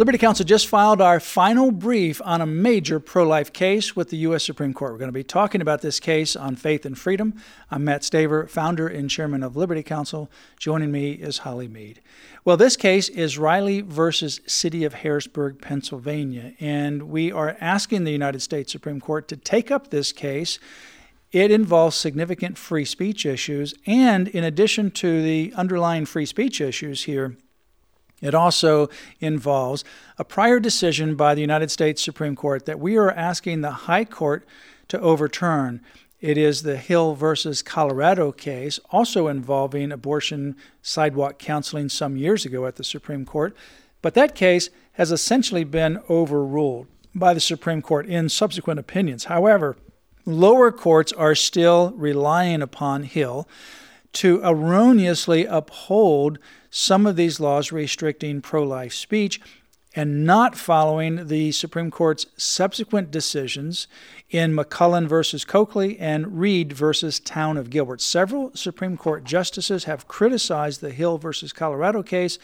Liberty Counsel just filed our final brief on a major pro life case with the U.S. Supreme Court. We're going to be talking about this case on faith and freedom. I'm Mat Staver, founder and chairman of Liberty Counsel. Joining me is Holly Mead. Well, this case is Reilly versus City of Harrisburg, Pennsylvania, and we are asking the United States Supreme Court to take up this case. It involves significant free speech issues, and in addition to the underlying free speech issues here, it also involves a prior decision by the United States Supreme Court that we are asking the High Court to overturn. It is the Hill versus Colorado case, also involving abortion sidewalk counseling some years ago at the Supreme Court. But that case has essentially been overruled by the Supreme Court in subsequent opinions. However, lower courts are still relying upon Hill to erroneously uphold some of these laws restricting pro life speech and not following the Supreme Court's subsequent decisions in McCullen versus Coakley and Reed versus Town of Gilbert. Several Supreme Court justices have criticized the Hill versus Colorado case,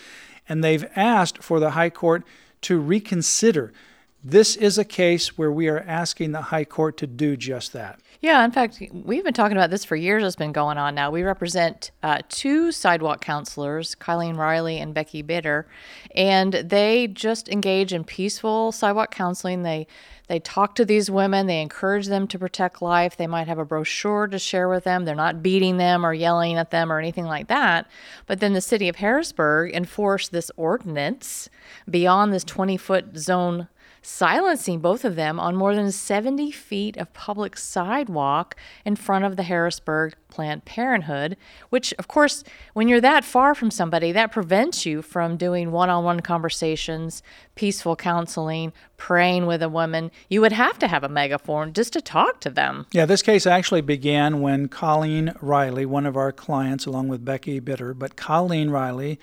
and they've asked for the High Court to reconsider. This is a case where we are asking the High Court to do just that. Yeah, in fact, we've been talking about this for years. It's been going on now. We represent uh, two sidewalk counselors, Colleen Reilly and Becky Bitter, and they just engage in peaceful sidewalk counseling. They they talk to these women. They encourage them to protect life. They might have a brochure to share with them. They're not beating them or yelling at them or anything like that. But then the city of Harrisburg enforced this ordinance beyond this 20 foot zone silencing both of them on more than 70 feet of public sidewalk in front of the Harrisburg Planned Parenthood, which, of course, when you're that far from somebody, that prevents you from doing one on one conversations, peaceful counseling, praying with a woman. You would have to have a megaphone just to talk to them. Yeah, this case actually began when Colleen Reilly, one of our clients, along with Becky Bitter, but Colleen Reilly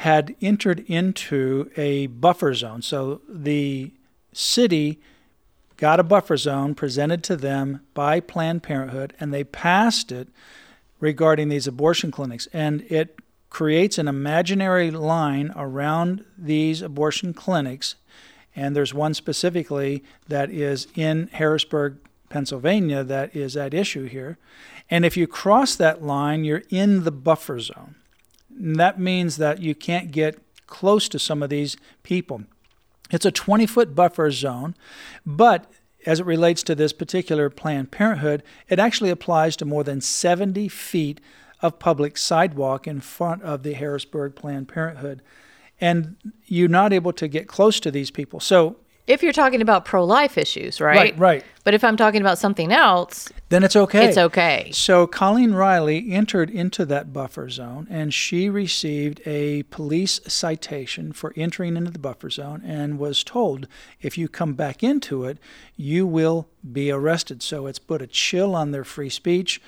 had entered into a buffer zone. So the city got a buffer zone presented to them by Planned Parenthood, and they passed it regarding these abortion clinics. And it creates an imaginary line around these abortion clinics. And there's one specifically that is in Harrisburg, Pennsylvania, that is at issue here. And if you cross that line, you're in the buffer zone. And that means that you can't get close to some of these people. It's a 20 foot buffer zone, but as it relates to this particular Planned Parenthood, it actually applies to more than 70 feet of public sidewalk in front of the Harrisburg Planned Parenthood. And you're not able to get close to these people. So if you're talking about pro life issues, right? Right, right. But if I'm talking about something else, then it's okay. It's okay. So Colleen Reilly entered into that buffer zone and she received a police citation for entering into the buffer zone and was told if you come back into it, you will be arrested. So it's put a chill on their free speech.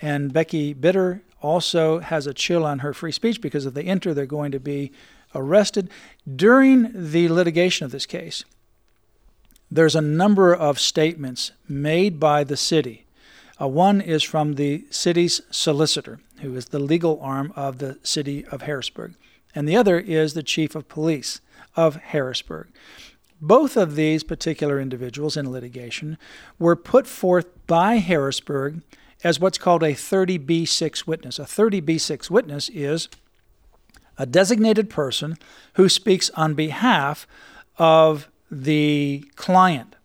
And Becky Bitter also has a chill on her free speech because if they enter, they're going to be arrested. During the litigation of this case, there's a number of statements made by the city. Uh, one is from the city's solicitor, who is the legal arm of the city of Harrisburg, and the other is the chief of police of Harrisburg. Both of these particular individuals in litigation were put forth by Harrisburg as what's called a 30B6 witness. A 30B6 witness is a designated person who speaks on behalf of the client.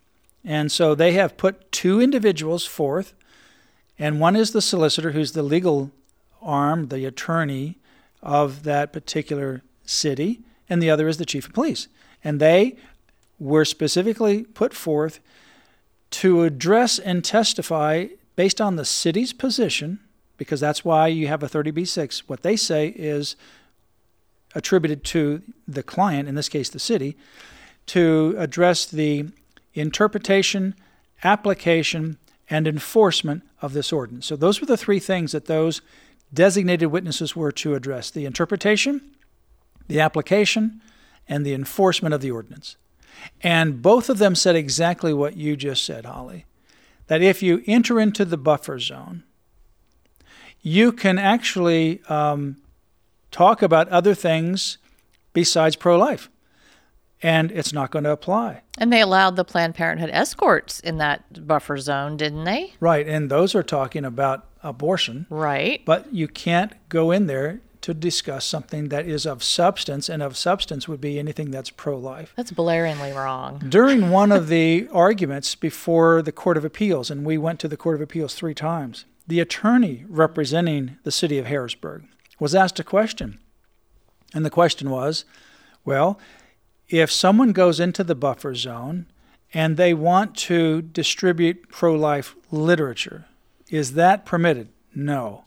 And so they have put two individuals forth, and one is the solicitor, who's the legal arm, the attorney of that particular city, and the other is the chief of police. And they were specifically put forth to address and testify based on the city's position, because that's why you have a 30B6. What they say is attributed to the client, in this case the city, to address the interpretation, application, and enforcement of this ordinance. So those were the three things that those designated witnesses were to address the interpretation, the application, and the enforcement of the ordinance. And both of them said exactly what you just said, Holly that if you enter into the buffer zone, you can actually um, talk about other things besides pro life. And it's not going to apply. And they allowed the Planned Parenthood escorts in that buffer zone, didn't they? Right. And those are talking about abortion. Right. But you can't go in there to discuss something that is of substance, and of substance would be anything that's pro life. That's blaringly wrong. During one of the arguments before the Court of Appeals, and we went to the Court of Appeals three times, the attorney representing the city of Harrisburg was asked a question. And the question was well, if someone goes into the buffer zone and they want to distribute pro life literature, is that permitted? No.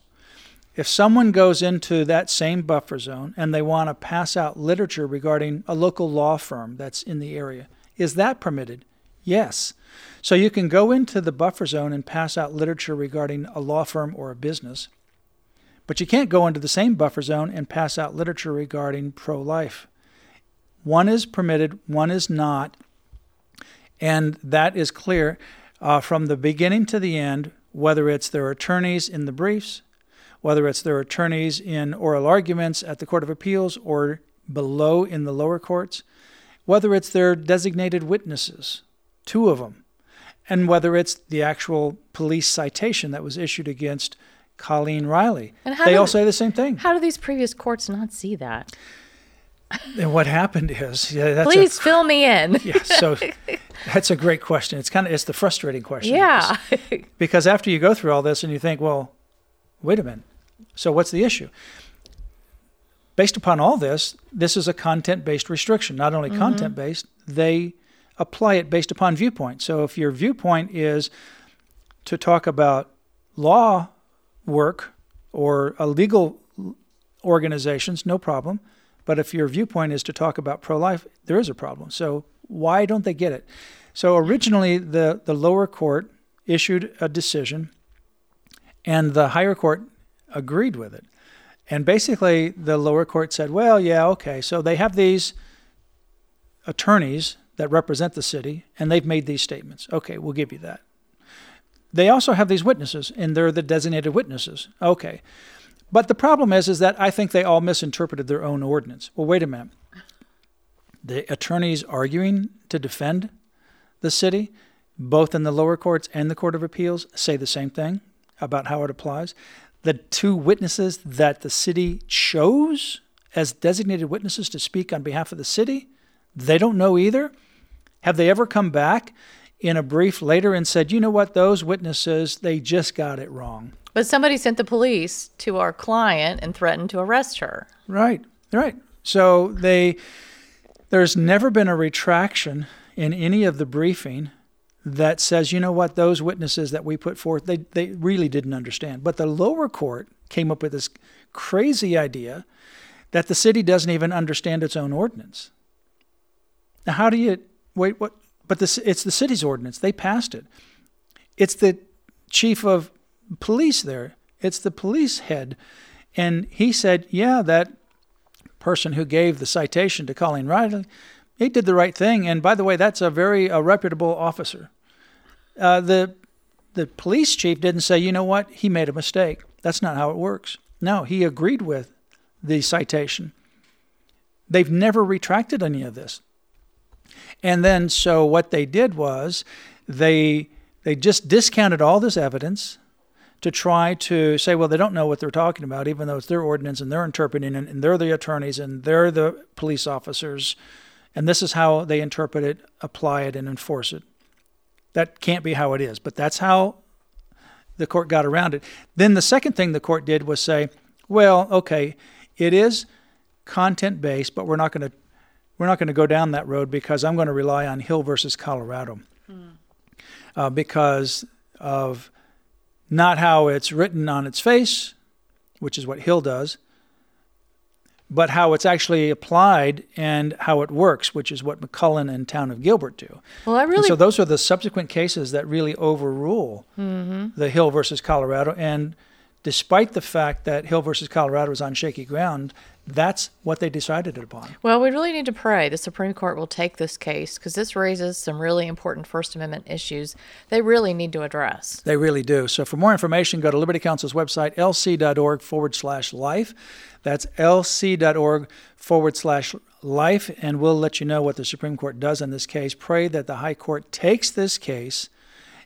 If someone goes into that same buffer zone and they want to pass out literature regarding a local law firm that's in the area, is that permitted? Yes. So you can go into the buffer zone and pass out literature regarding a law firm or a business, but you can't go into the same buffer zone and pass out literature regarding pro life. One is permitted, one is not, and that is clear uh, from the beginning to the end, whether it's their attorneys in the briefs, whether it's their attorneys in oral arguments at the Court of Appeals or below in the lower courts, whether it's their designated witnesses, two of them, and whether it's the actual police citation that was issued against Colleen Reilly. they all say the same thing. How do these previous courts not see that? And what happened is, yeah, please a, fill me in. yeah, so that's a great question. It's kind of it's the frustrating question. Yeah, because, because after you go through all this and you think, well, wait a minute, so, what's the issue? Based upon all this, this is a content based restriction. Not only mm-hmm. content based, they apply it based upon viewpoint. So, if your viewpoint is to talk about law work or a legal organizations, no problem. But if your viewpoint is to talk about pro life, there is a problem. So, why don't they get it? So, originally, the, the lower court issued a decision, and the higher court agreed with it. And basically, the lower court said, well, yeah, okay, so they have these attorneys that represent the city, and they've made these statements. Okay, we'll give you that. They also have these witnesses, and they're the designated witnesses. Okay. But the problem is, is that I think they all misinterpreted their own ordinance. Well, wait a minute. The attorneys arguing to defend the city, both in the lower courts and the Court of Appeals, say the same thing about how it applies the two witnesses that the city chose as designated witnesses to speak on behalf of the city, they don't know either. Have they ever come back in a brief later and said, you know what, those witnesses, they just got it wrong? But somebody sent the police to our client and threatened to arrest her. Right, right. So they, there's never been a retraction in any of the briefing that says, you know what, those witnesses that we put forth, they, they really didn't understand. But the lower court came up with this crazy idea that the city doesn't even understand its own ordinance. Now, how do you wait? What? But this, it's the city's ordinance. They passed it. It's the chief of police there. It's the police head, and he said, "Yeah, that person who gave the citation to Colleen Reilly, he did the right thing. And by the way, that's a very a reputable officer. Uh, the the police chief didn't say, you know what, he made a mistake. That's not how it works. No, he agreed with the citation. They've never retracted any of this. And then, so what they did was they they just discounted all this evidence to try to say, well, they don't know what they're talking about, even though it's their ordinance and they're interpreting it, and they're the attorneys and they're the police officers, and this is how they interpret it, apply it, and enforce it. That can't be how it is, but that's how the court got around it. Then the second thing the court did was say, well, okay, it is content based, but we're not going to we're not going to go down that road because I'm going to rely on Hill versus Colorado mm. uh, because of not how it's written on its face, which is what Hill does, but how it's actually applied and how it works, which is what McCullen and Town of Gilbert do. Well, I And really so those are the subsequent cases that really overrule Mm-hmm. the Hill versus Colorado. And despite the fact that Hill versus Colorado was on shaky ground, that's what they decided upon. Well, we really need to pray the Supreme Court will take this case because this raises some really important First Amendment issues they really need to address. They really do. So for more information, go to Liberty Counsel's website, lc.org forward slash life. That's lc.org forward slash life, and we'll let you know what the Supreme Court does in this case. Pray that the High Court takes this case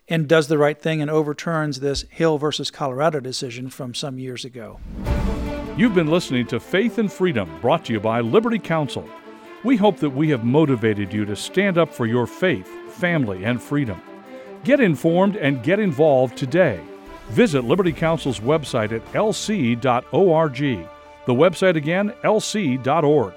and does the right thing and overturns this Hill versus Colorado decision from some years ago. You've been listening to Faith and Freedom, brought to you by Liberty Counsel. We hope that we have motivated you to stand up for your faith, family, and freedom. Get informed and get involved today. Visit Liberty Counsel's website at lc.org. The website again, lc.org.